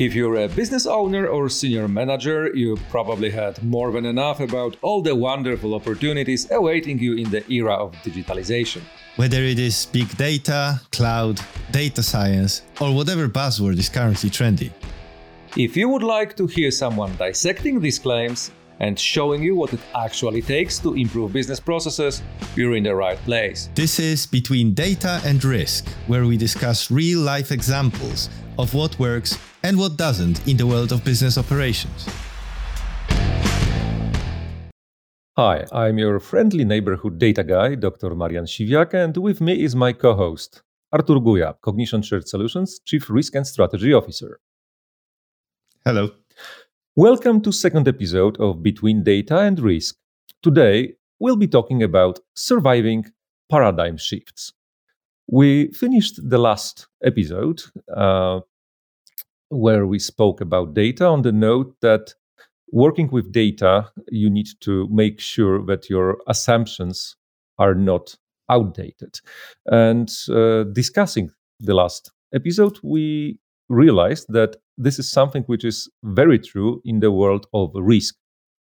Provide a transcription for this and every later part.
If you're a business owner or senior manager, you probably had more than enough about all the wonderful opportunities awaiting you in the era of digitalization. Whether it is big data, cloud, data science, or whatever buzzword is currently trendy. If you would like to hear someone dissecting these claims and showing you what it actually takes to improve business processes, you're in the right place. This is Between Data and Risk, where we discuss real life examples of what works and what doesn't in the world of business operations. Hi, I'm your friendly neighborhood data guy, Dr. Marian Siwiak, and with me is my co host, Artur Guja, Cognition Shared Solutions Chief Risk and Strategy Officer. Hello. Welcome to second episode of Between Data and Risk. Today, we'll be talking about surviving paradigm shifts. We finished the last episode uh, where we spoke about data on the note that working with data, you need to make sure that your assumptions are not outdated. And uh, discussing the last episode, we realized that this is something which is very true in the world of risk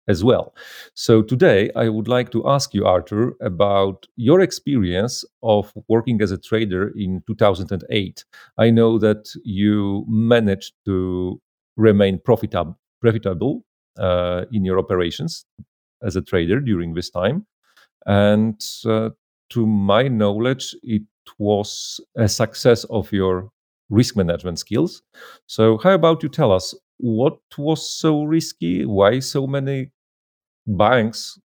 as well. So today I would like to ask you, Artur, about your experience of working as a trader in 2008. I know that you managed to remain profitable, profitable uh, in your operations as a trader during this time, and uh, to my knowledge, it was a success of your risk management skills. So, how about you tell us what was so risky? Why so many banks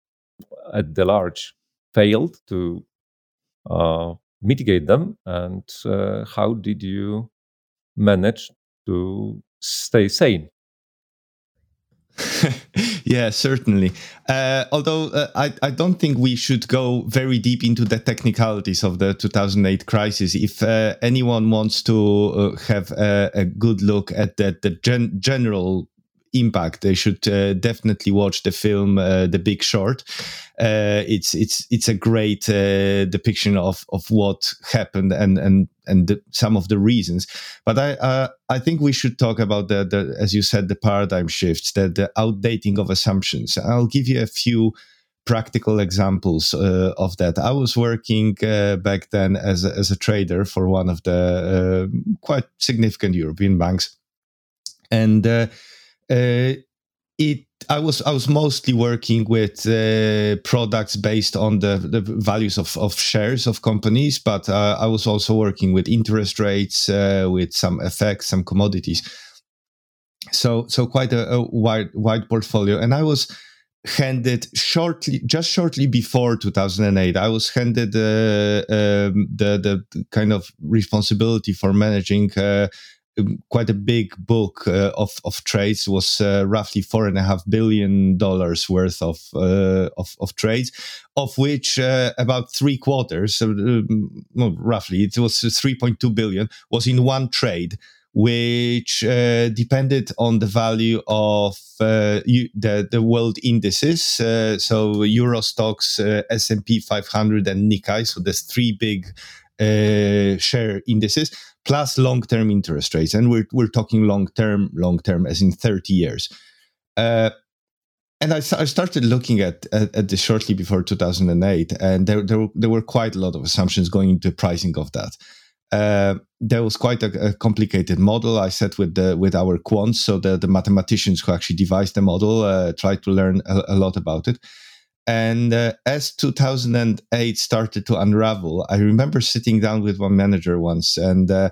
at the large failed to uh, mitigate them, and uh, how did you manage to stay sane? yeah, certainly. Uh, although uh, I, I don't think we should go very deep into the technicalities of the 2008 crisis. If uh, anyone wants to uh, have a, a, good look at the, the gen- general impact. They should uh, definitely watch the film uh, The Big Short. Uh, it's it's it's a great uh, depiction of of what happened and and and the, some of the reasons. But I uh, I think we should talk about the, the as you said the paradigm shifts, the the outdating of assumptions. I'll give you a few practical examples uh, of that. I was working uh, back then as a, as a trader for one of the uh, quite significant European banks, and uh, it I was I was mostly working with uh, products based on the, the values of, of shares of companies, but uh, I was also working with interest rates, uh, with some FX, some commodities. So so quite a, a, wide wide portfolio, and I was handed shortly just shortly before 2008 i was handed uh, um, the the kind of responsibility for managing uh, quite a big book uh, of of trades was uh, roughly four and a half billion dollars worth of uh, of, of, trades, of which uh, about three quarters, uh, well, roughly, it was three point two billion, was in one trade. Which uh, depended on the value of the the world indices, so Euro Stoxx, S and P 500, and Nikkei. So there's three big share indices plus long-term interest rates, and we're we're talking long-term, long-term as in 30 years. Uh, and I, I, started looking at, at, at this shortly before 2008, and there, there, there were quite a lot of assumptions going into pricing of that. Uh, there was quite a, a, complicated model I set with the with our quants, so the, the mathematicians who actually devised the model uh, tried to learn a, a lot about it. And uh, as 2008 started to unravel, I remember sitting down with one manager once, and uh,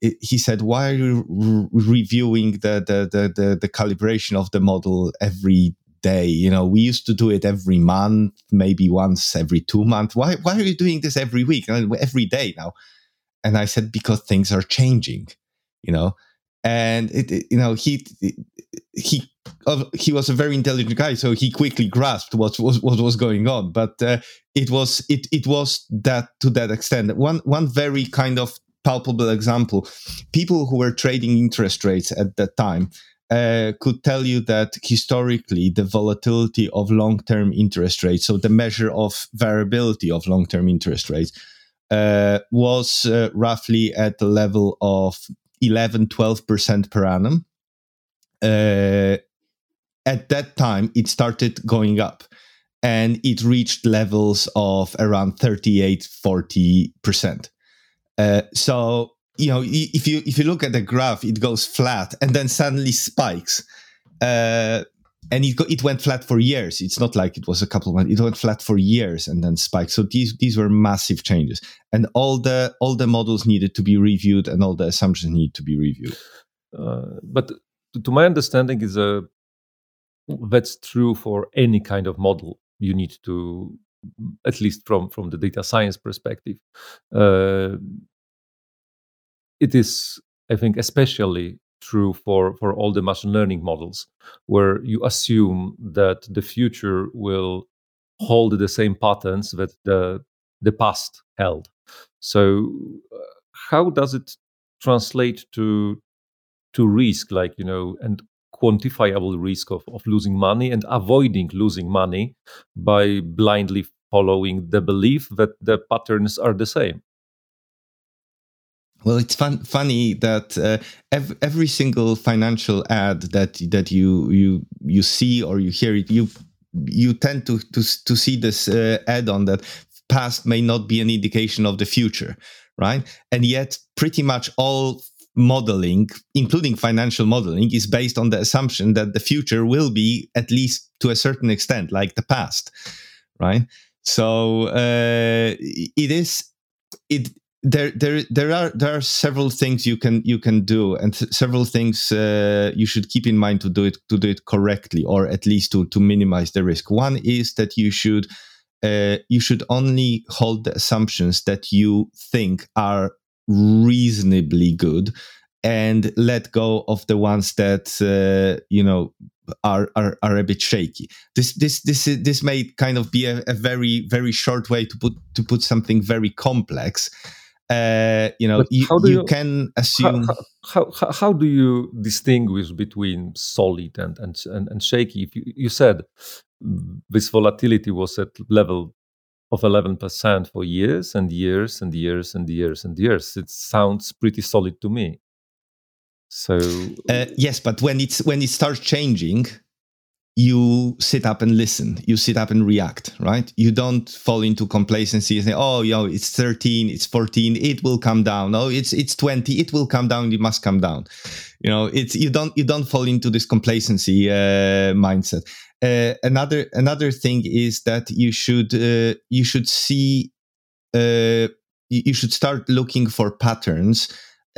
he said, "Why are you re- reviewing the, the, the the the calibration of the model every day? You know, we used to do it every month, maybe once every two months. Why why are you doing this every week, and every day now?" And I said, "Because things are changing." You know, and it, it, you know he he he was a very intelligent guy, so he quickly grasped what was what was going on. But uh, it was it it was that to that extent. One one very kind of palpable example: people who were trading interest rates at that time uh, could tell you that historically the volatility of long-term interest rates, so the measure of variability of long-term interest rates, uh, was uh, roughly at the level of 11, 12% per annum uh, at that time it started going up and it reached levels of around 38 40% uh, so you know if you if you look at the graph it goes flat and then suddenly spikes. Uh, and it, it went flat for years. It's not like it was a couple of months. It went flat for years and then spiked. So these these were massive changes. And all the all the models needed to be reviewed and all the assumptions need to be reviewed. Uh, but to my understanding is a that's true for any kind of model. You need to at least from from the data science perspective uh, it is i think especially true for for all the machine learning models where you assume that the future will hold the same patterns that the the past held. So uh, how does it translate to to risk like you know and quantifiable risk of, of losing money and avoiding losing money by blindly following the belief that the patterns are the same well, it's fun, funny that uh, every, every single financial ad that that you you you see or you hear it, you you tend to to to see this uh, ad on that past may not be an indication of the future, right? And yet, pretty much all modeling, including financial modeling, is based on the assumption that the future will be at least to a certain extent like the past, right? So uh, it is it there there there are there are several things you can you can do and th- several things uh, you should keep in mind to do it to do it correctly or at least to to minimize the risk one is that you should uh, you should only hold the assumptions that you think are reasonably good and let go of the ones that uh, you know are, are are a bit shaky. This this this this may kind of be a, a very very short way to put to put something very complex uh, you know, you, you, you, can assume. How, how, how, do you distinguish between solid and, and, and, and shaky? If you, you said this volatility was at level of 11% for years and years and years and years and years. It sounds pretty solid to me. So uh, yes, but when it's when it starts changing, you sit up and listen. You sit up and react right? You don't fall into complacency and say oh yo it's 13 it's 14 it will come down. Oh it's it's 20 it will come down it must come down. You know it's you don't you don't fall into this complacency uh, mindset uh, another another thing is that you should uh, you should see uh, you should start looking for patterns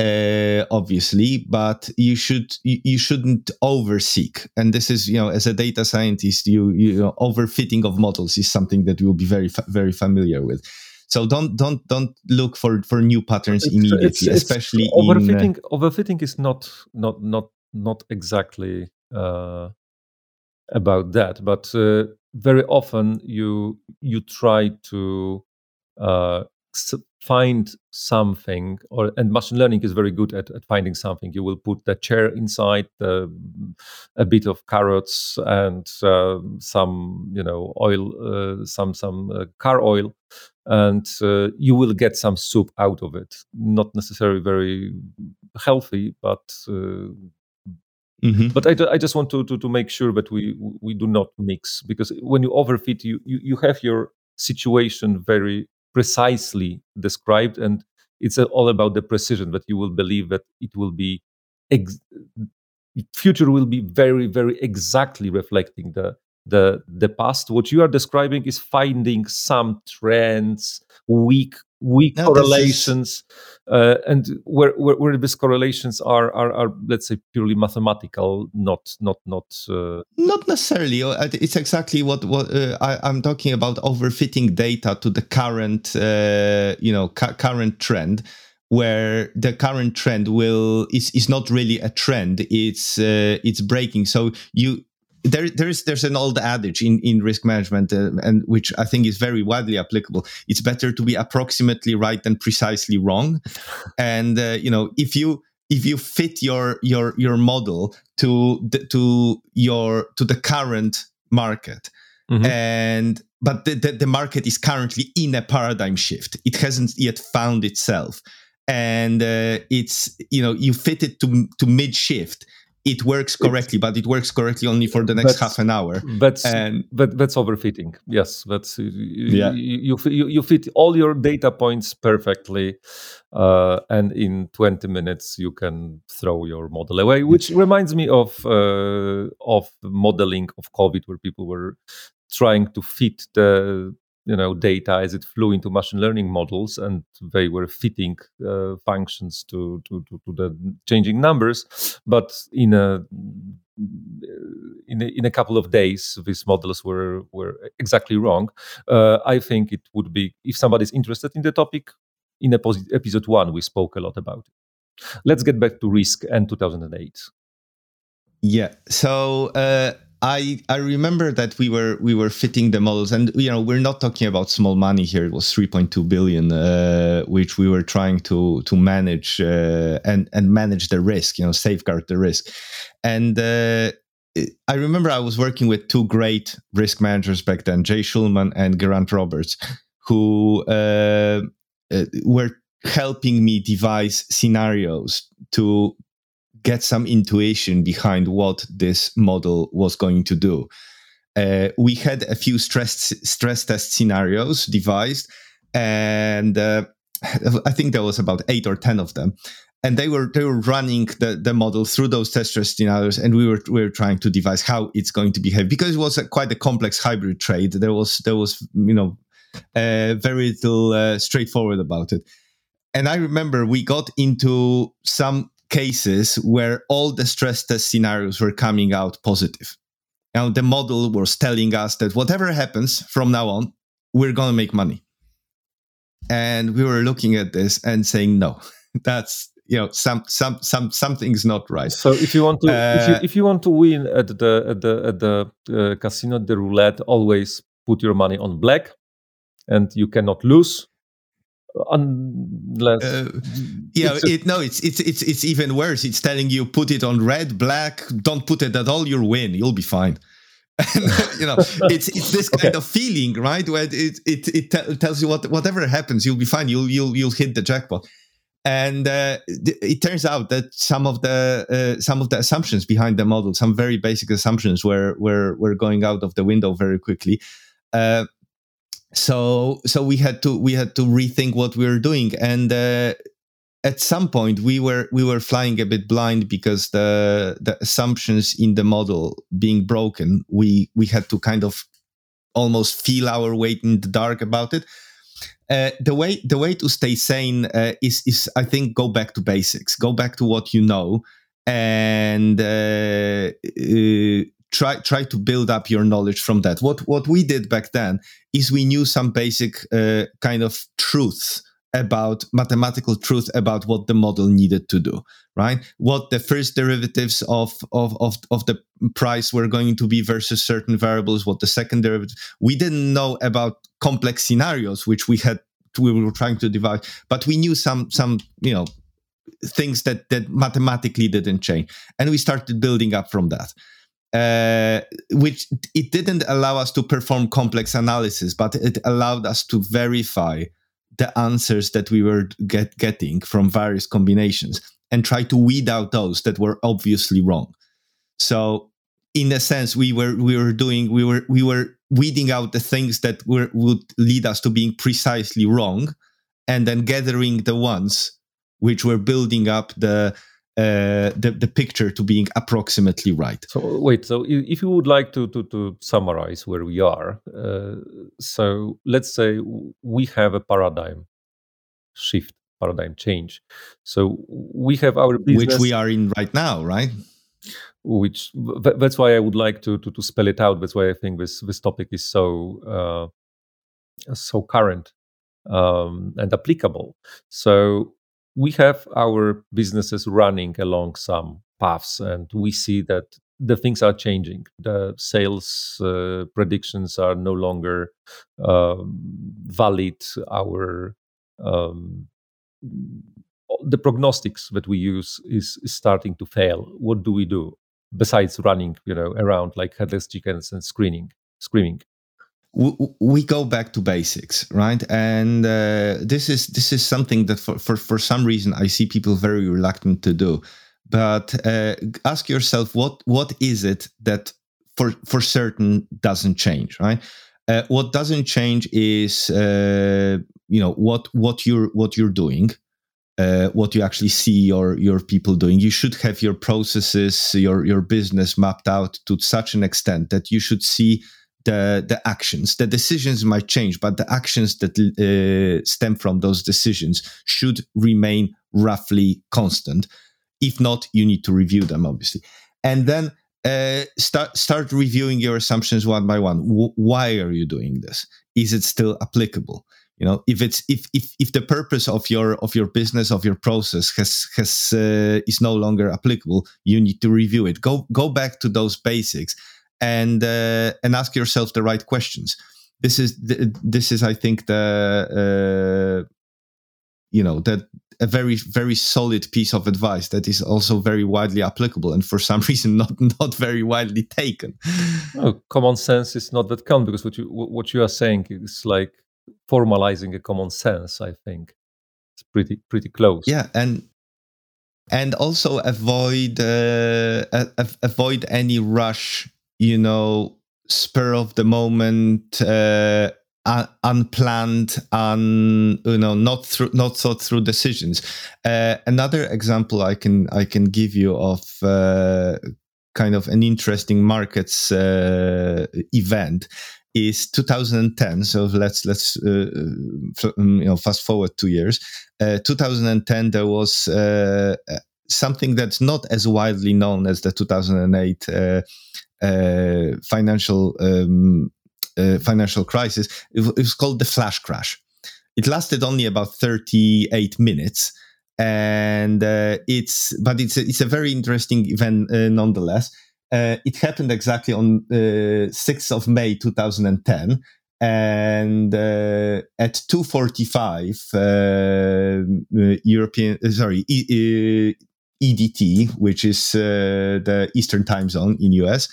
uh, obviously, but you should you, you shouldn't overseek. And this is you know as a data scientist, you you know, overfitting of models is something that you'll be very fa- very familiar with. So don't don't don't look for for new patterns it's, immediately, it's, it's especially overfitting. In, uh, overfitting is not not not not exactly uh, about that, but uh, very often you you try to uh, find something or and machine learning is very good at, at finding something. You will put the chair inside the, a bit of carrots and uh, some you know oil uh, some some uh, car oil and uh, you will get some soup out of it. Not necessarily very healthy but uh, Mm-hmm. But I, I just want to, to, to make sure that we we do not mix because when you overfit, you, you, you have your situation very precisely described and it's all about the precision that you will believe that it will be ex- future will be very very exactly reflecting the the the past what you are describing is finding some trends weak weak no, correlations uh, and where, where, where these correlations are, are are let's say purely mathematical not not not uh... not necessarily. Uh, it's exactly what what uh, I, am talking about overfitting data to the current uh, you know cu- current trend where the current trend will is is not really a trend. It's uh, it's breaking. So you there there's there's an old adage in in risk management uh, and which i think is very widely applicable. It's better to be approximately right than precisely wrong. And uh, you know if you if you fit your your your model to the, to your to the current market. Mm-hmm. and but the, the, the market is currently in a paradigm shift. It hasn't yet found itself. And uh, it's you know you fit it to to mid shift it works correctly, but it works correctly only for the next half an hour. That's and but that's overfitting. Yes, that's yeah. You, you, you fit all your data points perfectly, uh, and in twenty minutes you can throw your model away. Which reminds me of uh, of modeling of COVID, where people were trying to fit the you know data as it flew into machine learning models and they were fitting uh, functions to, to, to, to, the changing numbers. But in a in a, in a couple of days these models were were exactly wrong. Uh, i think it would be if somebody's interested in the topic in episode 1 we spoke a lot about it. Let's get back to risk and 2008 yeah so uh I I remember that we were we were fitting the models, and you know we're not talking about small money here. It was 3.2 billion, uh, which we were trying to to manage uh, and and manage the risk, you know, safeguard the risk. And uh, I remember I was working with two great risk managers back then, Jay Schulman and Grant Roberts, who uh, uh, were helping me devise scenarios to get some intuition behind what this model was going to do. Uh, we had a few stress stress test scenarios devised, and uh, I think there was about eight or ten of them. And they were they were running the, the model through those test stress scenarios, and we were we were trying to devise how it's going to behave because it was a, quite a complex hybrid trade. There was there was you know uh, very little uh, straightforward about it. And I remember we got into some cases where all the stress test scenarios were coming out positive. Now the model was telling us that whatever happens from now on, we're going to make money. And we were looking at this and saying, no, that's you know some some some something's not right. So if you want to uh, if, you, uh, if you want to win at the at the at the uh, casino, the roulette, always put your money on black, and you cannot lose unless uh, yeah it's a, it, no it's it's it's it's even worse. It's telling you put it on red black don't put it at all you'll win you'll be fine. You know it's it's this kind okay. of feeling right where it it it t- tells you what whatever happens you'll be fine you'll you'll you'll hit the jackpot. And uh, th- it turns out that some of the uh, some of the assumptions behind the model some very basic assumptions were were were going out of the window very quickly. Uh, so so we had to we had to rethink what we were doing. And uh, at some point we were we were flying a bit blind because the the assumptions in the model being broken we we had to kind of almost feel our weight in the dark about it. Uh, the way the way to stay sane uh, is is I think go back to basics, go back to what you know, and uh, uh try try to build up your knowledge from that. What what we did back then is we knew some basic uh, kind of truths about mathematical truth about what the model needed to do right? What the first derivatives of of of, of the price were going to be versus certain variables what the second derivative. We didn't know about complex scenarios which we had we were trying to devise but we knew some some you know things that that mathematically didn't change. And we started building up from that uh, which it didn't allow us to perform complex analysis, but it allowed us to verify the answers that we were get, getting from various combinations and try to weed out those that were obviously wrong. So, in a sense, we were we were doing we were we were weeding out the things that were would lead us to being precisely wrong, and then gathering the ones which were building up the uh, the, the picture to being approximately right. So wait, so if you would like to to, to summarize where we are, uh, so let's say we have a paradigm shift, paradigm change. So we have our business, which we are in right now, right? Which that's why I would like to, to to spell it out. That's why I think this this topic is so uh, so current um, and applicable. So we have our businesses running along some paths and we see that the things are changing. The sales uh, predictions are no longer um, valid. Our um, the prognostics that we use is, is, starting to fail. What do we do besides running you know around like headless chickens and screening screaming we go back to basics right and uh, this is this is something that for, for for some reason i see people very reluctant to do but uh, ask yourself what what is it that for for certain doesn't change, right? Uh, what doesn't change is uh, you know what what you're what you're doing. Uh, what you actually see your your people doing. You should have your processes, your your business mapped out to such an extent that you should see the the actions. The decisions might change, but the actions that uh, stem from those decisions should remain roughly constant. If not, you need to review them, obviously, and then uh, start start reviewing your assumptions one by one. W- why are you doing this? Is it still applicable? You know, if it's if if if the purpose of your of your business of your process has has uh, is no longer applicable, you need to review it. Go go back to those basics and uh, and ask yourself the right questions. This is the, this is I think the uh, you know that a very very solid piece of advice that is also very widely applicable and for some reason not not very widely taken. Oh, common sense is not that common because what you what you are saying is like formalizing a common sense. I think it's pretty pretty close. Yeah, and and also avoid uh, avoid any rush. You know, spur of the moment uh, un- unplanned, un, you know, not through, not thought through decisions. Uh, another example I can I can give you of uh, kind of an interesting markets uh, event is 2010. So let's let's uh, um, you know fast forward two years. Uh, 2010 there was something that's not as widely known as the 2008 uh, uh, financial um, uh, financial crisis. It, it, was called the flash crash. It lasted only about 38 minutes, and uh, it's but it's a, it's a very interesting event uh, nonetheless. Uh, it happened exactly on 6th uh, of May 2010 and uh, at 2:45 uh, European sorry e- EDT, which is the Eastern Time Zone in US,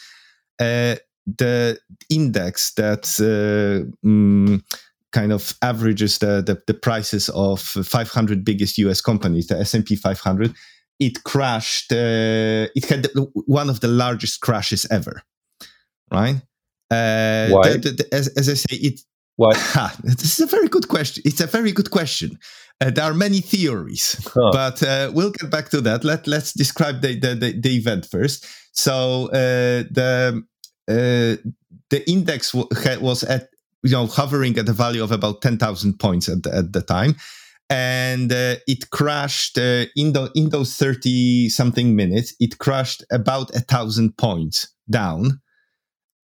the index that um, kind of averages the, the, the prices of 500 biggest US companies, the S&P 500, it crashed. Uh, it had one of the largest crashes ever, right? Uh, Why? The, the, as, as, I say, it. Why? this is a very good question. It's a very good question. Uh, there are many theories, huh. but uh, we'll get back to that. Let Let's describe the the, the, the event first. So uh, the uh, the index was at you know hovering at a value of about 10,000 points at the, at the time and uh, it crashed uh, in, the, in those 30 something minutes it crashed about a thousand points down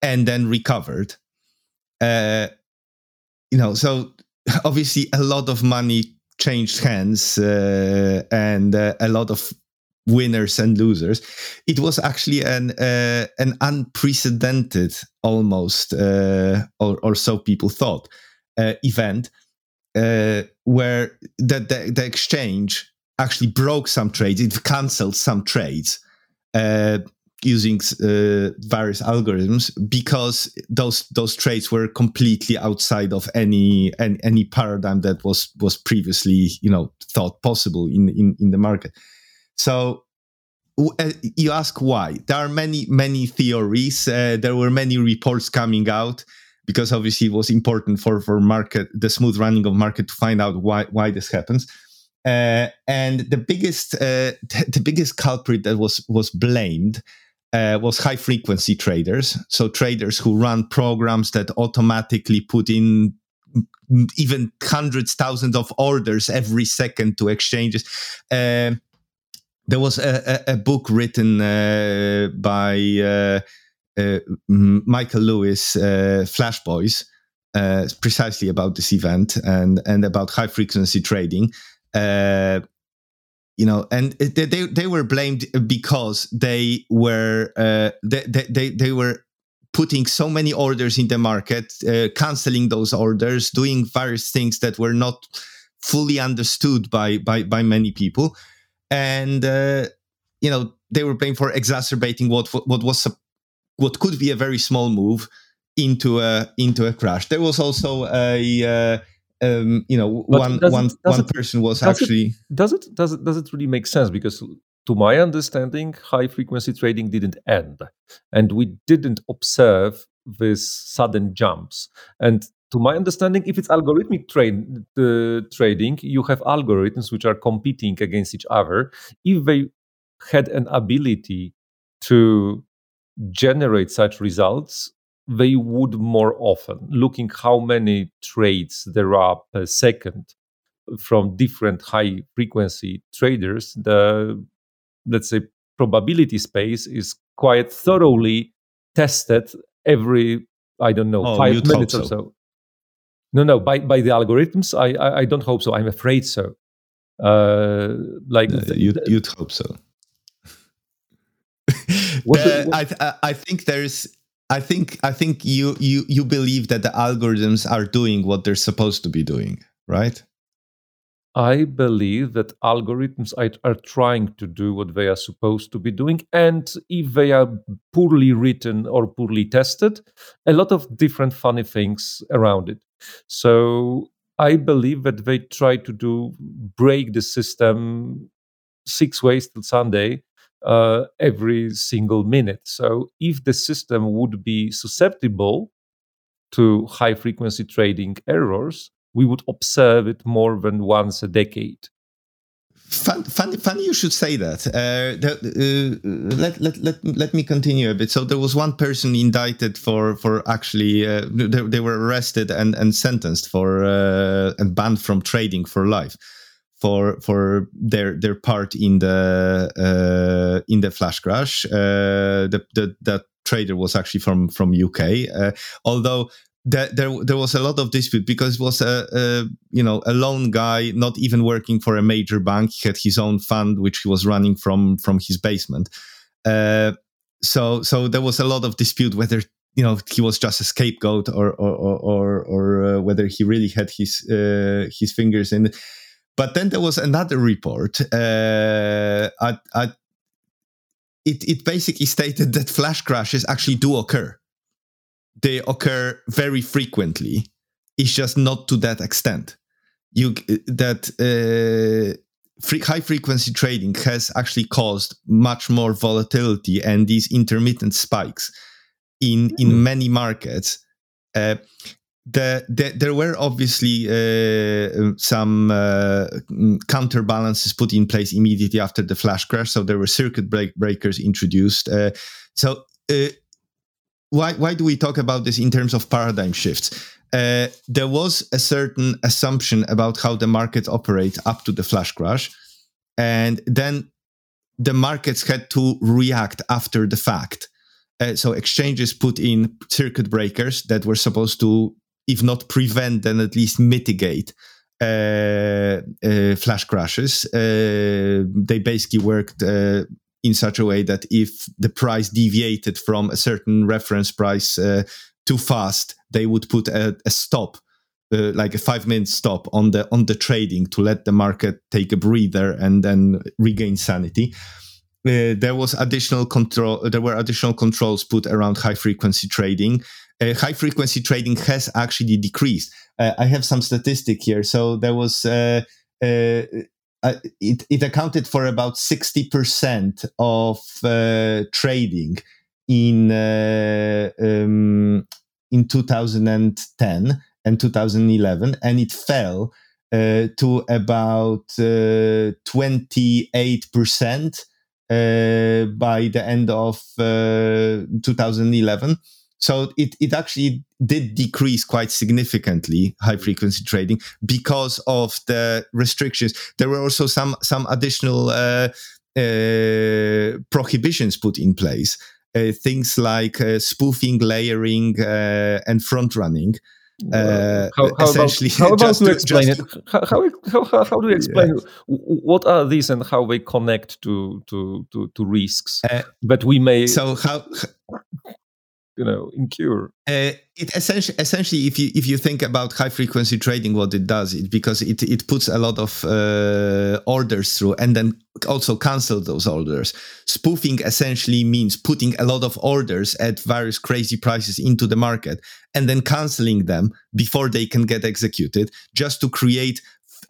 and then recovered uh, you know so obviously a lot of money changed hands uh, and uh, a lot of winners and losers. It was actually an uh, an unprecedented, almost, uh, or, or so people thought, uh, event uh, where the, the, the exchange actually broke some trades. It cancelled some trades using uh, various algorithms because those those trades were completely outside of any, any any paradigm that was was previously you know thought possible in in, in the market. So uh, you ask why? There are many, many theories. Uh, there were many reports coming out because obviously it was important for for market the smooth running of market to find out why why this happens. Uh, and the biggest uh, the biggest culprit that was was blamed uh, was high frequency traders. So traders who run programs that automatically put in even hundreds, thousands of orders every second to exchanges. Uh, there was a, a, a book written uh, by uh, uh, Michael Lewis, uh, Flash Boys, precisely about this event and and about high frequency trading. Uh, you know, and they, they, they were blamed because they were uh they, they they were putting so many orders in the market, canceling those orders, doing various things that were not fully understood by by by many people and uh, you know they were playing for exacerbating what what was a, what could be a very small move into a into a crash. There was also a uh, um, you know but one one one it, person was does actually it, does it does it does it really make sense because to my understanding, high frequency trading didn't end, and we didn't observe these sudden jumps. And to my understanding, if it's algorithmic trade, uh, trading, you have algorithms which are competing against each other. If they had an ability to generate such results, they would more often. Looking how many trades there are per second from different high frequency traders, the let's say probability space is quite thoroughly tested every I don't know oh, five minutes so. or so. No, no, by by the algorithms, I I, I don't hope so. I'm afraid so. Uh, like uh, you'd, you'd hope so. uh, I I think there's I think I think you you you believe that the algorithms are doing what they're supposed to be doing, right? I believe that algorithms are, trying to do what they are supposed to be doing. And if they are poorly written or poorly tested, a lot of different funny things around it. So I believe that they try to do break the system six ways till Sunday uh, every single minute. So if the system would be susceptible to high frequency trading errors, we would observe it more than once a decade. Fun, funny, funny you should say that. Uh, the, uh, let, let, let, let me continue a bit. So there was one person indicted for for actually uh, they, they, were arrested and, and sentenced for uh, and banned from trading for life for for their their part in the uh, in the flash crash. Uh, the, the that trader was actually from from UK, although there, there there was a lot of dispute because it was a, a, you know a lone guy not even working for a major bank. He had his own fund which he was running from from his basement. Uh, so so there was a lot of dispute whether you know he was just a scapegoat or or or, or uh, whether he really had his uh, his fingers in it but then there was another report uh, I, I, it, it basically stated that flash crashes actually do occur they occur very frequently. It's just not to that extent. You that uh, free, high frequency trading has actually caused much more volatility and these intermittent spikes in in hmm. many markets. Uh, the, the, there were obviously uh, some uh, counterbalances put in place immediately after the flash crash. So there were circuit break breakers introduced. Uh, so uh, why why do we talk about this in terms of paradigm shifts? Uh, there was a certain assumption about how the market operates up to the flash crash, and then the markets had to react after the fact. Uh, so exchanges put in circuit breakers that were supposed to, if not prevent, then at least mitigate uh, uh, flash crashes. Uh, they basically worked in such a way that if the price deviated from a certain reference price uh, too fast, they would put a, a stop, uh, like a five minute stop on the on the trading to let the market take a breather and then regain sanity. Uh, there was additional control. There were additional controls put around high frequency trading. Uh, high frequency trading has actually decreased. Uh, I have some statistic here. So there was uh, uh, uh, it, it accounted for about 60% of uh, trading in um, in 2010 and 2011 and it fell to about 28% uh, uh, by the end of 2011 so it, it actually did decrease quite significantly high frequency trading because of the restrictions. There were also some some additional uh, uh, prohibitions put in place. Uh, things like uh, spoofing, layering, uh, and front running. Uh, how, how, essentially, about, how about to explain it? How, how, how, how do you explain yeah. what are these and how they connect to to to, to risks uh, that we may? So how you know incur uh, it essentially essentially if you if you think about high frequency trading what it does it because it it puts a lot of uh, orders through and then also cancel those orders. Spoofing essentially means putting a lot of orders at various crazy prices into the market and then canceling them before they can get executed just to create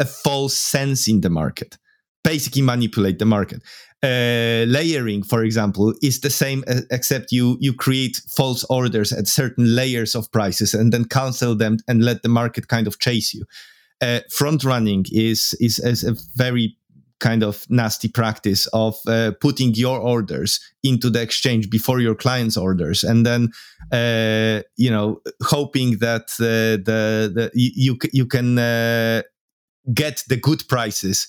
a false sense in the market. Basically manipulate the market. Uh, layering, for example, is the same, uh, except you you create false orders at certain layers of prices and then cancel them and let the market kind of chase you. Uh, front running is, is is a very kind of nasty practice of uh, putting your orders into the exchange before your client's orders and then uh, you know hoping that uh, the, the you you can uh, get the good prices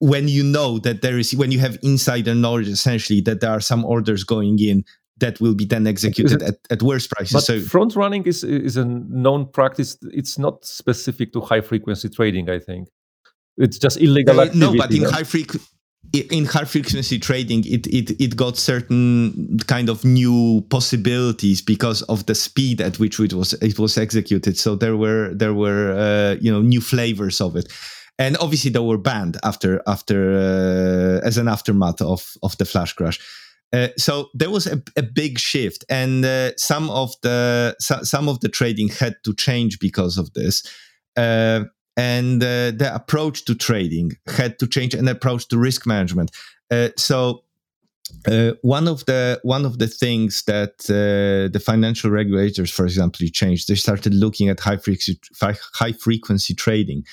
when you know that there is when you have insider knowledge essentially that there are some orders going in that will be then executed at, at worse prices. But so front running is is a known practice. It's not specific to high frequency trading, I think. It's just illegal activity. No, but in high frequency in high frequency trading it, it it got certain kind of new possibilities because of the speed at which it was it was executed so there were there were uh, you know new flavors of it and obviously they were banned after after uh, as an aftermath of of the flash crash uh, so there was a, a big shift and uh, some of the so, some of the trading had to change because of this uh, and uh, the approach to trading had to change an approach to risk management. Uh, so uh, one of the one of the things that uh, the financial regulators, for example, changed. They started looking at high frequency high frequency trading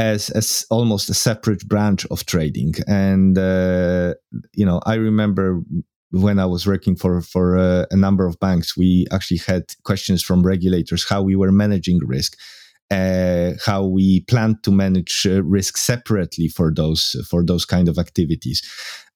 as as almost a separate branch of trading. And uh, you know, I remember when I was working for for uh, a number of banks, we actually had questions from regulators how we were managing risk uh, how we plan to manage uh, risk separately for those for those kind of activities.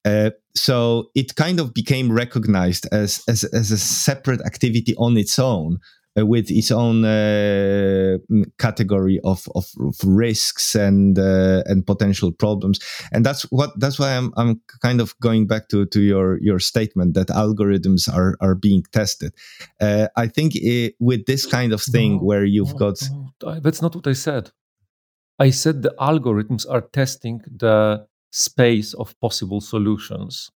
Uh, so it kind of became recognized as, as, as a separate activity on its own, uh, with its own uh, category of, of, of, risks and uh, and potential problems. And that's what that's why I'm I'm kind of going back to to your your statement that algorithms are are being tested. Uh, I think it, with this kind of thing no, where you've no, got no, that's not what I said. I said the algorithms are testing the space of possible solutions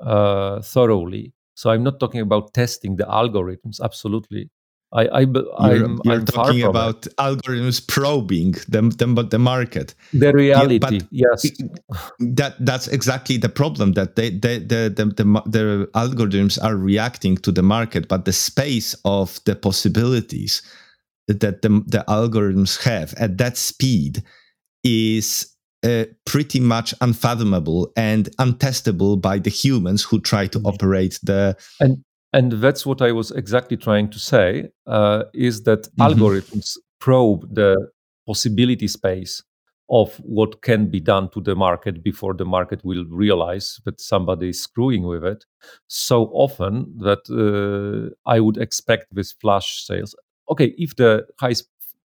uh, thoroughly. So I'm not talking about testing the algorithms. Absolutely, I, I you're, I'm, you're I'm talking about it. algorithms probing the, the, the market. The reality, yeah, yes. That that's exactly the problem. That they, they the, the, the the algorithms are reacting to the market, but the space of the possibilities that the, the algorithms have at that speed is uh, pretty much unfathomable and untestable by the humans who try to operate the and and that's what I was exactly trying to say uh, is that mm-hmm. algorithms probe the possibility space of what can be done to the market before the market will realize that somebody is screwing with it so often that uh, I would expect with flash sales. Okay, if the high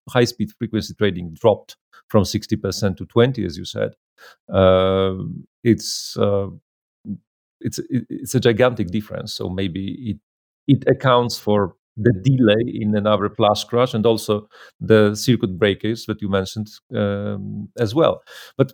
high speed frequency trading dropped from 60% to 20 as you said uh, it's uh, it's it's a gigantic difference. So maybe it it accounts for the delay in another flash crash and also the circuit breakers that you mentioned um, as well. But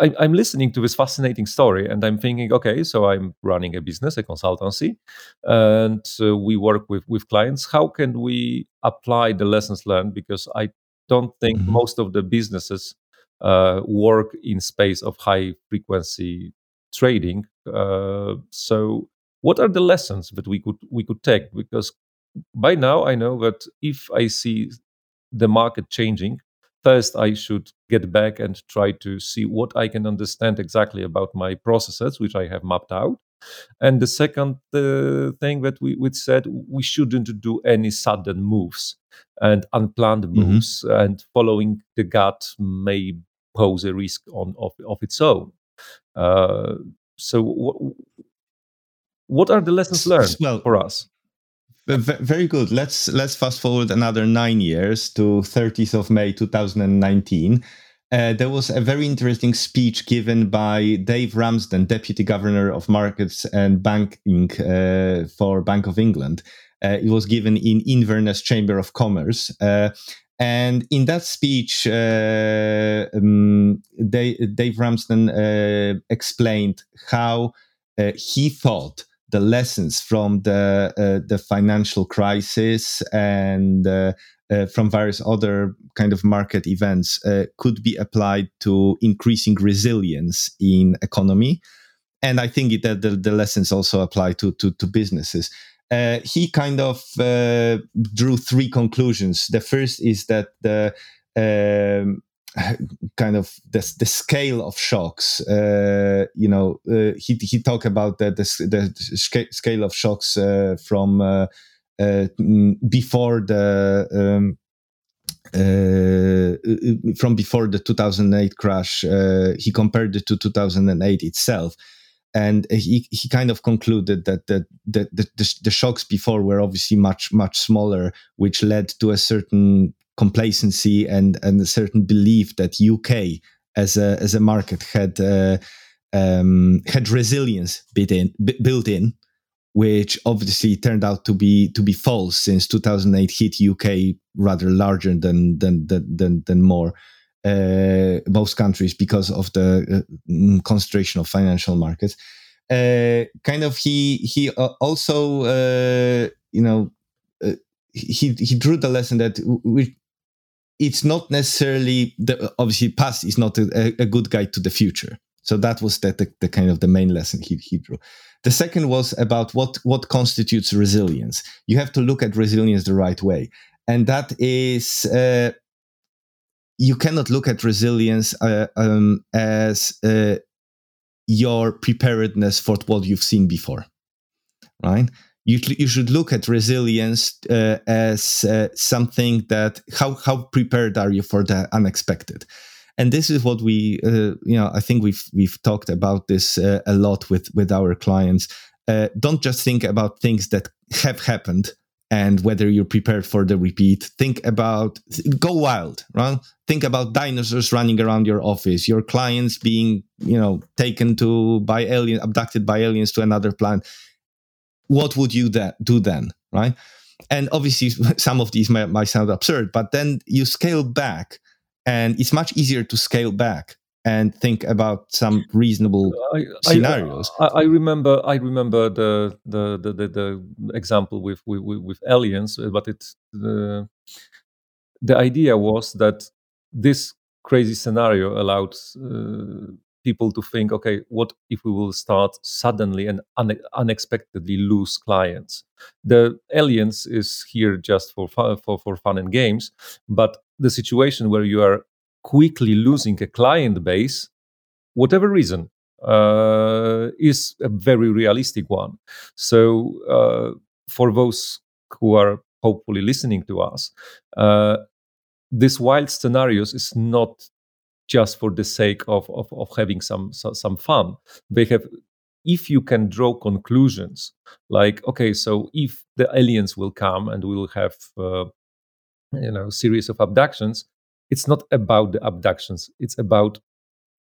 I, am listening to this fascinating story and I'm thinking, okay, so I'm running a business, a consultancy, and uh, we work with, with clients. How can we apply the lessons learned? Because I don't think mm-hmm. most of the businesses uh, work in space of high frequency trading. Uh, so, what are the lessons that we could we could take? Because by now I know that if I see the market changing, first I should get back and try to see what I can understand exactly about my processes, which I have mapped out. And the second uh, thing that we, we said, we shouldn't do any sudden moves and unplanned mm-hmm. moves, mm-hmm. and following the gut may pose a risk on of, of its own. Uh, so, what, what are the lessons learned well, for us? Very good. Let's let's fast forward another nine years to 30th of May 2019. Uh, there was a very interesting speech given by Dave Ramsden, Deputy Governor of Markets and Banking uh, for Bank of England. Uh, it was given in Inverness Chamber of Commerce. And in that speech, uh, um, Dave, Ramsden uh, explained how uh, he thought the lessons from the uh, the financial crisis and uh, uh, from various other kind of market events could be applied to increasing resilience in economy. And I think that the, the lessons also apply to, to, to businesses. Uh, he kind of uh, drew three conclusions. The first is that the um, kind of the, the scale of shocks. Uh, you know, uh, he he talked about the the, the scale of shocks uh, from uh, uh, before the. Um, uh, from before the 2008 crash, he compared it to 2008 itself, and he, he kind of concluded that the, the, the, the shocks before were obviously much much smaller, which led to a certain complacency and and a certain belief that UK as a as a market had uh, um, had resilience built in, built in, which obviously turned out to be to be false since 2008 hit UK rather larger than than than than, than more. Uh, most countries because of the uh, mm, concentration of financial markets. Uh, kind of, he he also uh, you know he he drew the lesson that we it's not necessarily the obviously past is not a, a good guide to the future. So that was the, the, the, kind of the main lesson he, he drew. The second was about what what constitutes resilience. You have to look at resilience the right way, and that is uh, you cannot look at resilience uh, um, as uh, your preparedness for what you've seen before, right? you, you should look at resilience uh, as uh, something that how how prepared are you for the unexpected? And this is what we uh, you know i think we've we've talked about this uh, a lot with with our clients. Don't just think about things that have happened and whether you're prepared for the repeat think about go wild right think about dinosaurs running around your office your clients being you know taken to by alien abducted by aliens to another planet what would you that do then, right? And obviously, some of these might, might sound absurd, but then you scale back, and it's much easier to scale back and think about some reasonable I, scenarios. I, I, remember, I remember the the the, the, the example with, with with aliens, uh, but it the the idea was that this crazy scenario allowed uh, people to think, okay, what if we will start suddenly and un- unexpectedly lose clients? The aliens is here just for fun, for, for fun and games, but the situation where you are quickly losing a client base, whatever reason, uh, is a very realistic one. So uh, for those who are hopefully listening to us, uh, this wild scenarios is not just for the sake of, of, of having some, some fun. They have if you can draw conclusions like okay so if the aliens will come and we will have uh, you know series of abductions it's not about the abductions. It's about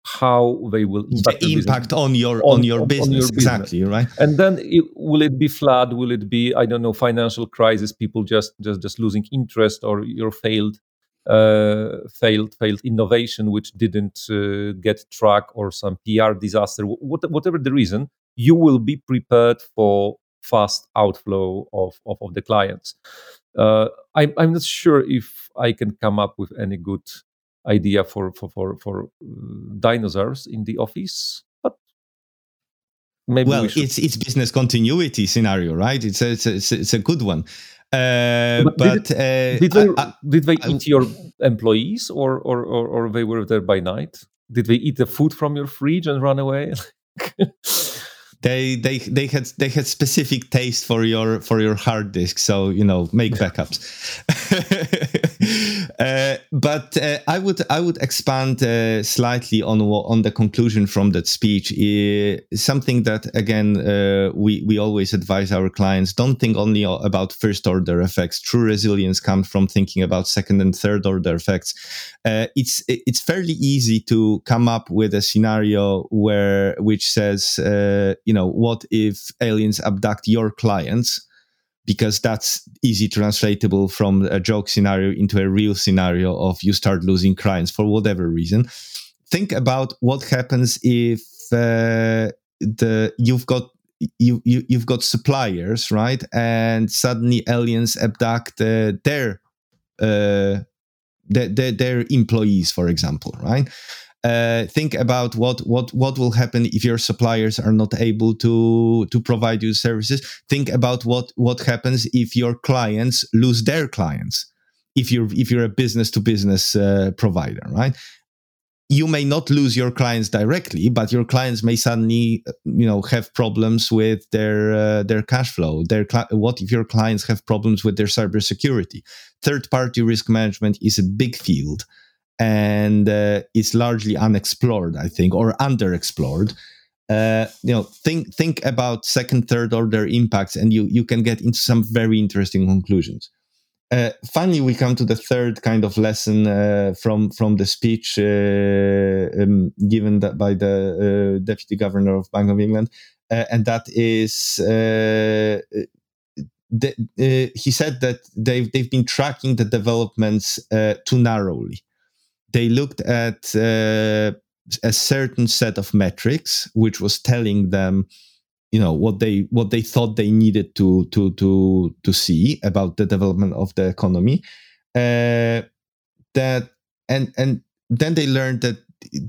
how they will impact, the impact on your on, on, your on, business. on, your business. Exactly right? And then it, will it be flood? Will it be i don't know financial crisis? People just just just losing interest or your failed uh, failed failed innovation which didn't uh, get track or some PR disaster, whatever the reason, you will be prepared for fast outflow of, of, of the clients. Uh, I, I'm not sure if I can come up with any good idea for for for, for uh, dinosaurs in the office, but maybe well, we it's it's business continuity scenario, right? It's a, it's a, it's a good one. Uh, but, but did, it, uh, did, they I, did they I, eat your employees, or, or or or they were there by night? Did they eat the food from your fridge and run away? they they they had they had specific taste for your for your hard disk. So you know make backups uh, but uh, i would i would expand uh, slightly on on the conclusion from that speech. Uh, something that again uh, we we always advise our clients don't think only about first order effects. True resilience comes from thinking about second and third order effects. Uh, it's it's fairly easy to come up with a scenario where which says you know what if aliens abduct your clients because that's easy translatable from a joke scenario into a real scenario of you start losing clients for whatever reason. Think about what happens if uh, the you've got you, you you've got suppliers right? And suddenly aliens abduct uh, their uh, their, their, their employees, for example, right? Uh, think about what what what will happen if your suppliers are not able to to provide you services. Think about what what happens if your clients lose their clients. If you're if you're a business to business provider, right? You may not lose your clients directly, but your clients may suddenly, you know, have problems with their uh, their cash flow. Their cl- what if your clients have problems with their cybersecurity? Third party risk management is a big field, and uh, it's largely unexplored, I think, or underexplored. Uh, you know, think think about second, third order impacts, and you you can get into some very interesting conclusions. Uh, finally, we come to the third kind of lesson uh, from from the speech uh, um, given by the uh, deputy governor of Bank of England, uh, and that is the, he said that they've they've been tracking the developments too narrowly. They looked at a certain set of metrics, which was telling them you know what they what they thought they needed to to to to see about the development of the economy uh, that and and then they learned that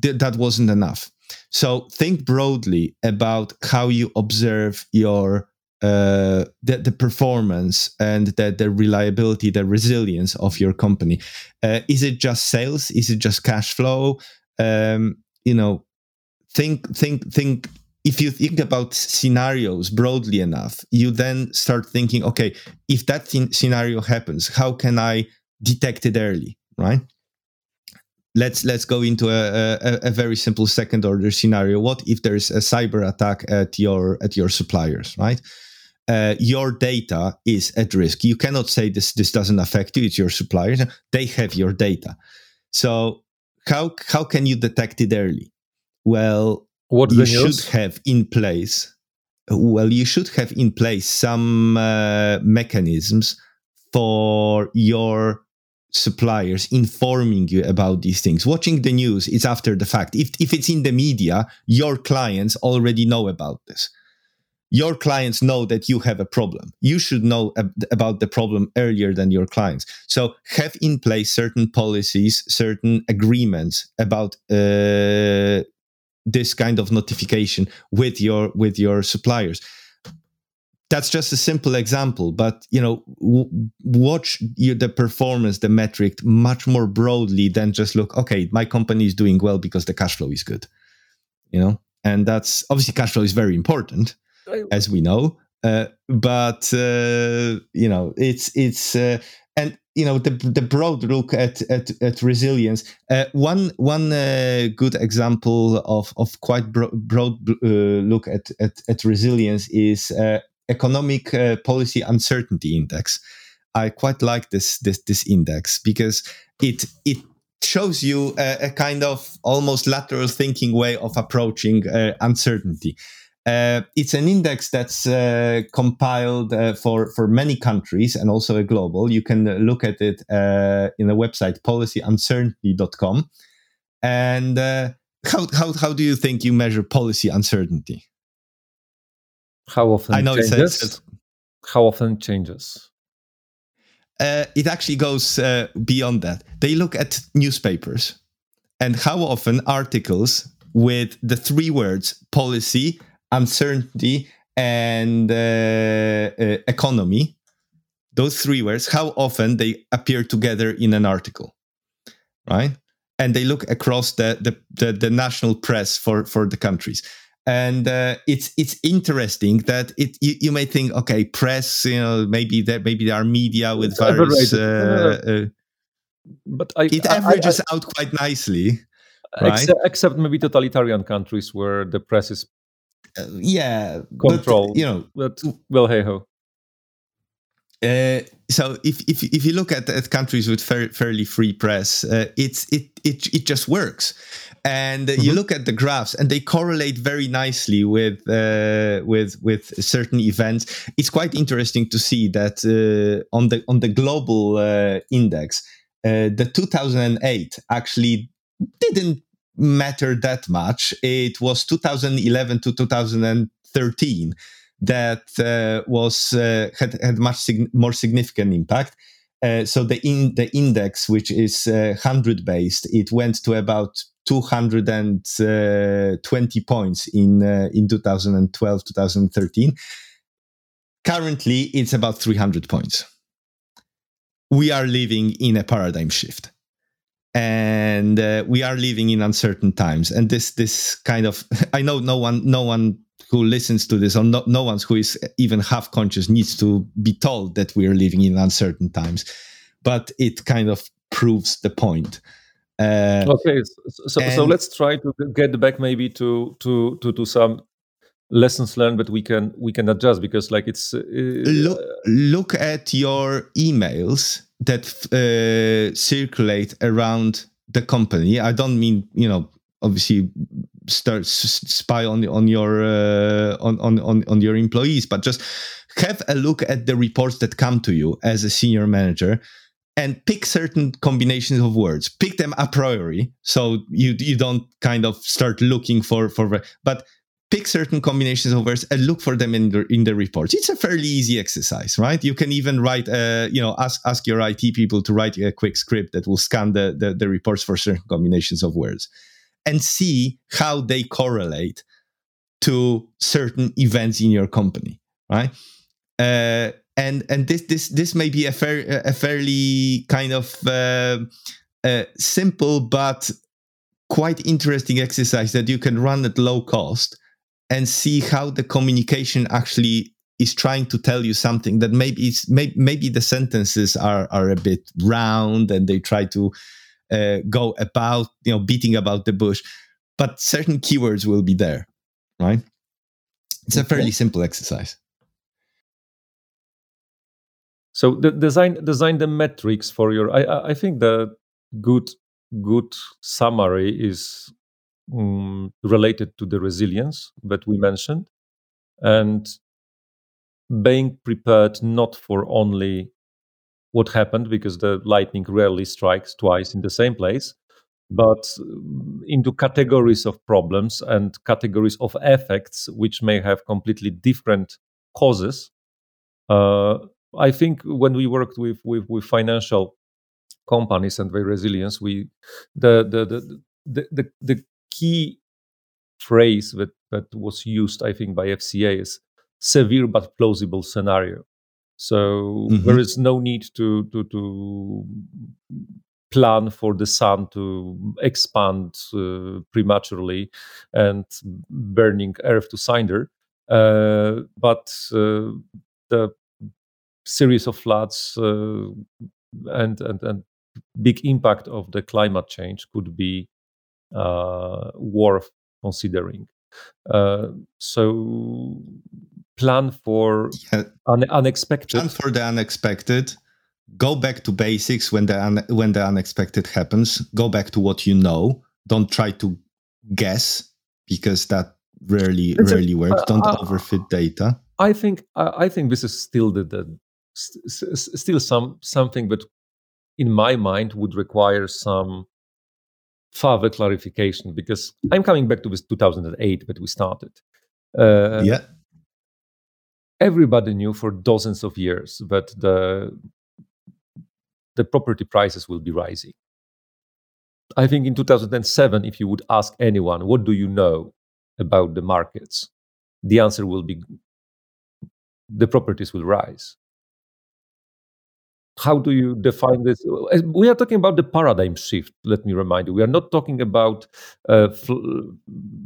th- that wasn't enough so think broadly about how you observe your uh, the, the performance and the, the reliability, the resilience of your company. Uh, is it just sales? Is it just cash flow? Um, you know, think think think if you think about scenarios broadly enough, you then start thinking, okay, if that th- scenario happens, how can I detect it early, right? Let's let's go into a, a, a very simple second order scenario. What if there's a cyber attack at your at your suppliers, right? Uh, your data is at risk. You cannot say this this doesn't affect you. It's your suppliers. They have your data. So how how can you detect it early? Well, what you should have in place well you should have in place some uh, mechanisms for your suppliers informing you about these things. Watching the news is after the fact. If, if it's in the media your clients already know about this. Your clients know that you have a problem. You should know ab- about the problem earlier than your clients. So have in place certain policies certain agreements about uh, this kind of notification with your with your suppliers. That's just a simple example but you know w- watch you, the performance the metric much more broadly than just look okay my company is doing well because the cash flow is good you know? And that's obviously cash flow is very important as we know uh, but uh, you know it's it's uh, and you know the the broad look at at, at resilience. Uh, one one uh, good example of of quite bro- broad uh, look at, at at resilience is uh, economic uh, policy uncertainty index. I quite like this this this index because it it shows you a, a kind of almost lateral thinking way of approaching uh, uncertainty. Uh, it's an index that's uh, compiled uh, for, for many countries and also a global. You can look at it uh, in the website policyuncertainty.com. And uh, how, how, how do you think you measure policy uncertainty? How often I know changes? It says, how often changes? Uh, it actually goes beyond that. They look at newspapers and how often articles with the three words policy uncertainty, and uh, uh, economy, those three words, how often they appear together in an article, right? And they look across the the, the, the national press for for the countries. And uh, it's it's interesting that it you, you, may think okay press you know maybe that maybe there are media with it's various uh, uh, but I, it averages I, I, out quite nicely right? except, except maybe totalitarian countries where the press is yeah control but, you know but well hey ho uh, so if, if if you look at, at countries with fair, fairly free press, uh, it's it, it it just works, and mm-hmm. you look at the graphs and they correlate very nicely with uh, with with certain events. It's quite interesting to see that uh, on the on the global uh, index, the 2008 actually didn't matter that much. It was 2011 to 2013 that uh, was uh, had had much sig- more significant impact. Uh, so the in the index, which is uh, hundred based, it went to about 220 uh, points in uh, in 2012 2013 currently it's about 300 points we are living in a paradigm shift and uh, we are living in uncertain times. And this this kind of i know no one no one who listens to this or no, no one who is even half conscious needs to be told that we are living in uncertain times. But it kind of proves the point. Uh, okay, so, so let's try to get back maybe to to to, to some lessons learned but we can we can adjust because like it's uh, look look at your emails that uh, circulate around the company. I don't mean you know obviously start spy on on your uh, on, on on on your employees but just have a look at the reports that come to you as a senior manager and pick certain combinations of words. Pick them a priori. So you you don't kind of start looking for for but pick certain combinations of words and look for them in the in the reports. It's a fairly easy exercise right? You can even write uh you know ask ask your it people to write a quick script that will scan the the, the reports for certain combinations of words and see how they correlate to certain events in your company right? Uh and and this this this may be a fair a fairly kind of uh, uh, simple but quite interesting exercise that you can run at low cost and see how the communication actually is trying to tell you something that maybe it's maybe, maybe the sentences are are a bit round and they try to uh, go about you know beating about the bush but certain keywords will be there right it's a fairly simple exercise so the design design the metrics for your. I I think the good good summary is um, related to the resilience that we mentioned, and being prepared not for only what happened because the lightning rarely strikes twice in the same place but mm, into categories of problems and categories of effects which may have completely different causes. Uh, I think when we worked with with, with financial companies and their resilience, we the the the the, the, the key phrase that, that was used, I think, by FCA is severe but plausible scenario. So mm-hmm. there is no need to to to plan for the sun to expand uh, prematurely and burning Earth to cinder. Uh, but uh, the series of floods uh, and, and and big impact of the climate change could be worth considering. Uh, so plan for yeah. un- unexpected. Plan for the unexpected. Go back to basics when the un- when the unexpected happens. Go back to what you know. Don't try to guess because that rarely it's rarely a, works. Don't uh, overfit data. I think I think this is still the, the st- still some something that in my mind would require some further clarification because I'm coming back to this 2008 that we started. Uh, yeah. Everybody knew for dozens of years that the the property prices will be rising. I think in 2007, if you would ask anyone, what do you know about the markets? The answer will be the properties will rise how do you define this? We are talking about the paradigm shift. Let me remind you, we are not talking about, uh,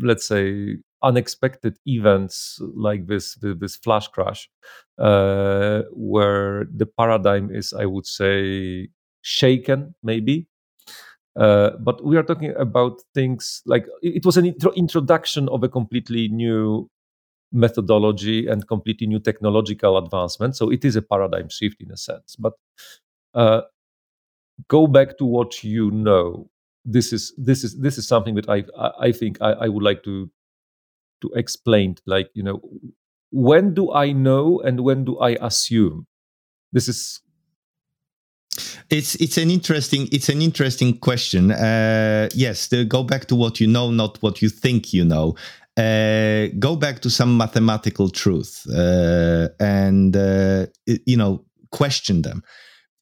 let's say, unexpected events like this this flash crash, uh, where the paradigm is, I would say, shaken, maybe. Uh, but we are talking about things like it was an intro- introduction of a completely new methodology and completely new technological advancement. So it is a paradigm shift in a sense. But uh, go back to what you know. This is this is this is something that I I think I, I would like to to explain. Like you know, when do I know and when do I assume? This is it's it's an interesting it's an interesting question. Uh, yes, go back to what you know, not what you think you know uh, go back to some mathematical truth uh, and uh, you know question them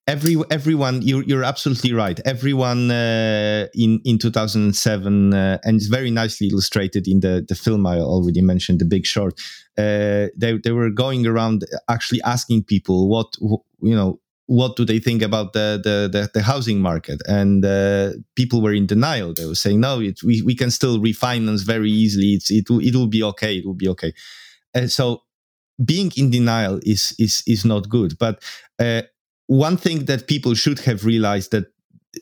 every everyone you're, you're absolutely right. Everyone uh, in in 2007 uh, and it's very nicely illustrated in the the film i already mentioned the big short uh, they, they were going around actually asking people what you know what do they think about the the, the, the housing market? And uh, people were in denial. They were saying no it, we, we can still refinance very easily. It's, it, it will be okay. It will be okay. And so being in denial is is is not good. But uh, one thing that people should have realized that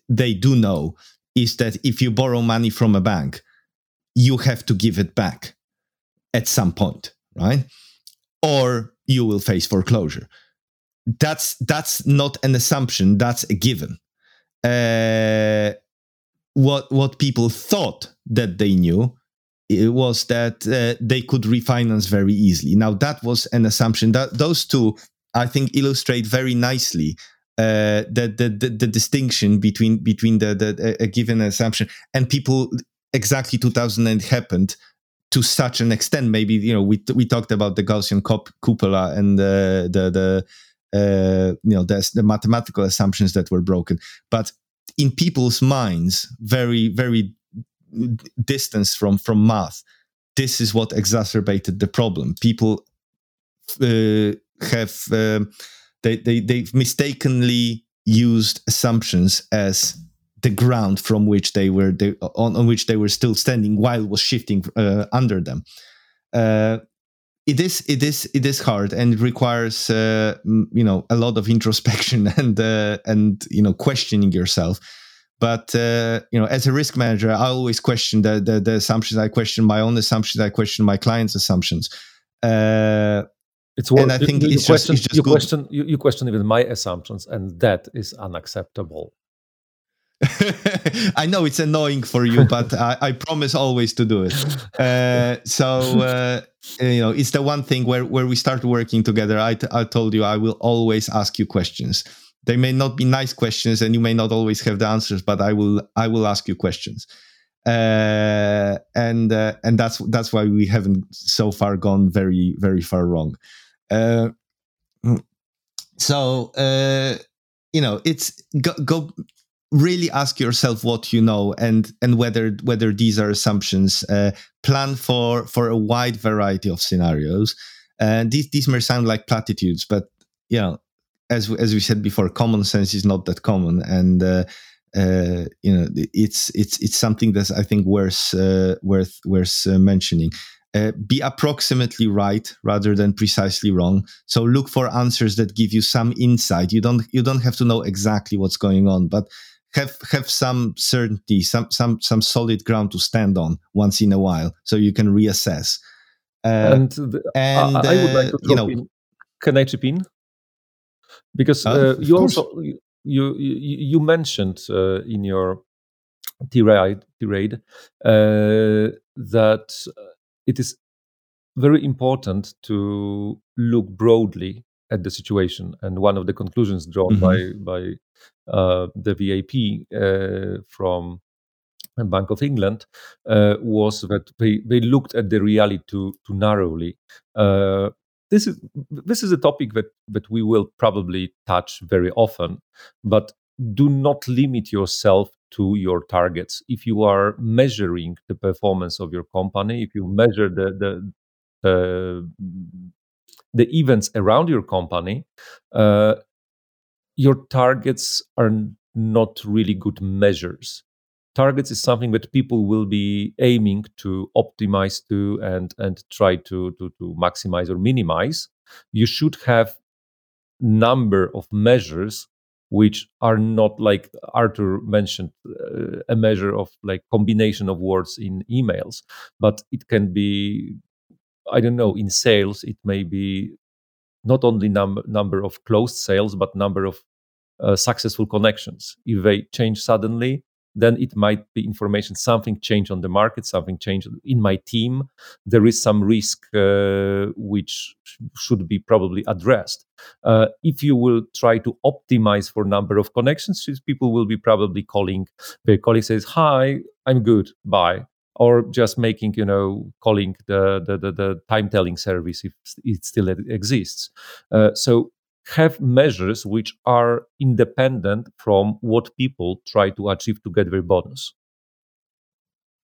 they do know is that if you borrow money from a bank, you have to give it back at some point, right? Or you will face foreclosure. That's that's not an assumption. That's a given. Uh, what what people thought that they knew it was that uh, they could refinance very easily. Now that was an assumption. That those two I think illustrate very nicely uh, the, the, the the distinction between between the, the a given assumption and people exactly 2008 happened to such an extent. Maybe you know we we talked about the Gaussian copula and the the the uh, you know the, the mathematical assumptions that were broken, but in people's minds, very very distance from from math. This is what exacerbated the problem. People uh, have uh, they, they they've mistakenly used assumptions as the ground from which they were they, on, on which they were still standing while was shifting uh, under them. Uh, it is it is it is hard and it requires uh, you know a lot of introspection and uh, and you know questioning yourself. But uh, you know, as a risk manager, I always question the, the, the assumptions. I question my own assumptions. I question my clients' assumptions. It's and I think you, it's, question, just, you question you, you question even my assumptions, and that is unacceptable. I know it's annoying for you, but I, I, promise always to do it. Uh, so uh, you know, it's the one thing where where we start working together. I, t- I told you I will always ask you questions. They may not be nice questions, and you may not always have the answers, but I will I will ask you questions. Uh, and uh, and that's that's why we haven't so far gone very very far wrong. Uh, so uh, you know, it's go, go really ask yourself what you know and and whether whether these are assumptions. Uh, plan for for a wide variety of scenarios. And these these may sound like platitudes, but you know, as as we said before, common sense is not that common, and uh, uh, you know, it's it's it's something that's I think worth uh, worth worth uh, mentioning. Uh, be approximately right rather than precisely wrong. So look for answers that give you some insight. You don't you don't have to know exactly what's going on, but have have some certainty, some some some solid ground to stand on once in a while, so you can reassess. Uh, and, the, and I, I, would like to uh, you know, in. Can I chip in? Because uh, uh you also you, you you mentioned in your tirade, tirade that it is very important to look broadly at the situation. And one of the conclusions drawn mm-hmm. by by uh, the VIP uh, from Bank of England uh, was that they, they looked at the reality too, too narrowly. Uh, this is this is a topic that that we will probably touch very often, but do not limit yourself to your targets. If you are measuring the performance of your company, if you measure the the the, the events around your company, uh, your targets are not really good measures. Targets is something that people will be aiming to optimize to and and try to to, to maximize or minimize. You should have number of measures which are not like Artur mentioned, uh, a measure of like combination of words in emails, but it can be, I don't know, in sales, it may be not only number number of closed sales, but number of uh, successful connections. If they change suddenly, then it might be information something changed on the market something changed in my team. There is some risk uh, which should be probably addressed. Uh, if you will try to optimize for number of connections people will be probably calling their colleague says hi i'm good bye or just making you know calling the the, the, the time telling service if it still exists. Uh, so have measures which are independent from what people try to achieve to get their bonus.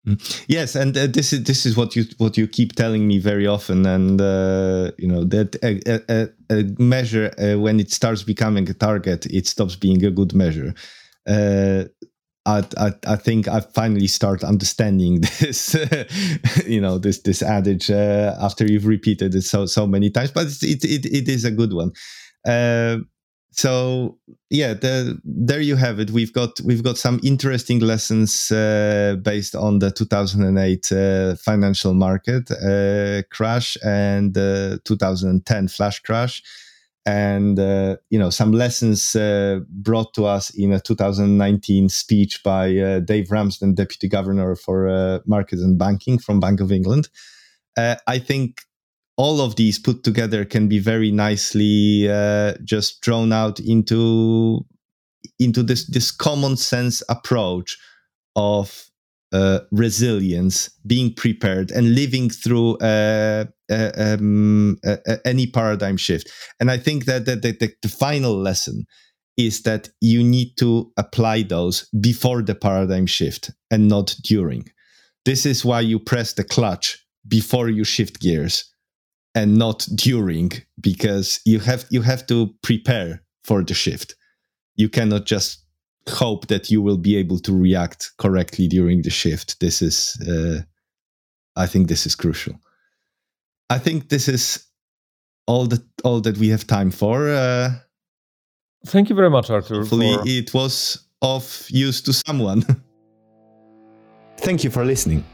Mm. Yes, and uh, this is this is what you what you keep telling me very often, and uh, you know that a, a, a measure uh, when it starts becoming a target, it stops being a good measure. Uh, I, I, I think I finally start understanding this, you know, this this adage uh, after you've repeated it so so many times. But it it, it is a good one. Uh, so yeah, the, there you have it. We've got we've got some interesting lessons uh, based on the 2008 uh, financial market uh, crash and the 2010 flash crash and uh, you know some lessons uh, brought to us in a 2019 speech by uh, Dave Ramsden, Deputy Governor for uh, Markets and Banking from Bank of England. Uh, I think all of these put together can be very nicely uh, just drawn out into into this this common sense approach of uh, resilience, being prepared, and living through uh, uh, um, any paradigm shift. And I think that, the, the final lesson is that you need to apply those before the paradigm shift and not during. This is why you press the clutch before you shift gears and not during because you have you have to prepare for the shift. You cannot just hope that you will be able to react correctly during the shift. This is, uh, I think, this is crucial. I think this is all that all that we have time for. Uh, Thank you very much, Artur Hopefully, for... it was of use to someone. Thank you for listening.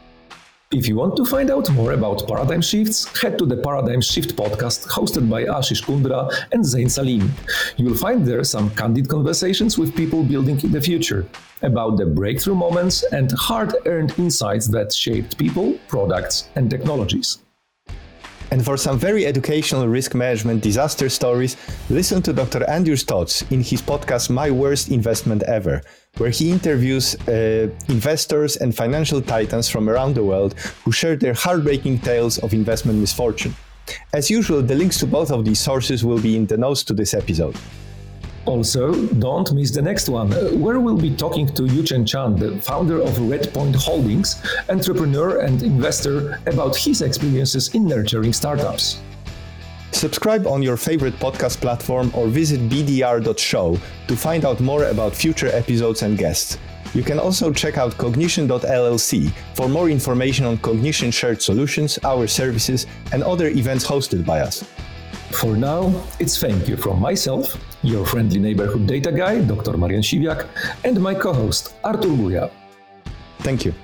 If you want to find out more about paradigm shifts, head to the Paradigm Shift podcast hosted by Ashish Kundra and Zain Salim. You will find there some candid conversations with people building in the future about the breakthrough moments and hard earned insights that shaped people, products, and technologies. And for some very educational risk management disaster stories, listen to Dr. Andrew Stotz in his podcast My Worst Investment Ever where he interviews uh, investors and financial titans from around the world who share their heartbreaking tales of investment misfortune. As usual, the links to both of these sources will be in the notes to this episode. Also, don't miss the next one, where we'll be talking to Yuchen Chan, the founder of Redpoint Holdings, entrepreneur and investor, about his experiences in nurturing startups. Subscribe on your favorite podcast platform or visit bdr.show to find out more about future episodes and guests. You can also check out cognition.llc for more information on Cognition shared solutions, our services, and other events hosted by us. For now, it's thank you from myself, your friendly neighborhood data guy, Dr. Marian Siwiak, and my co host, Artur Guja. Thank you.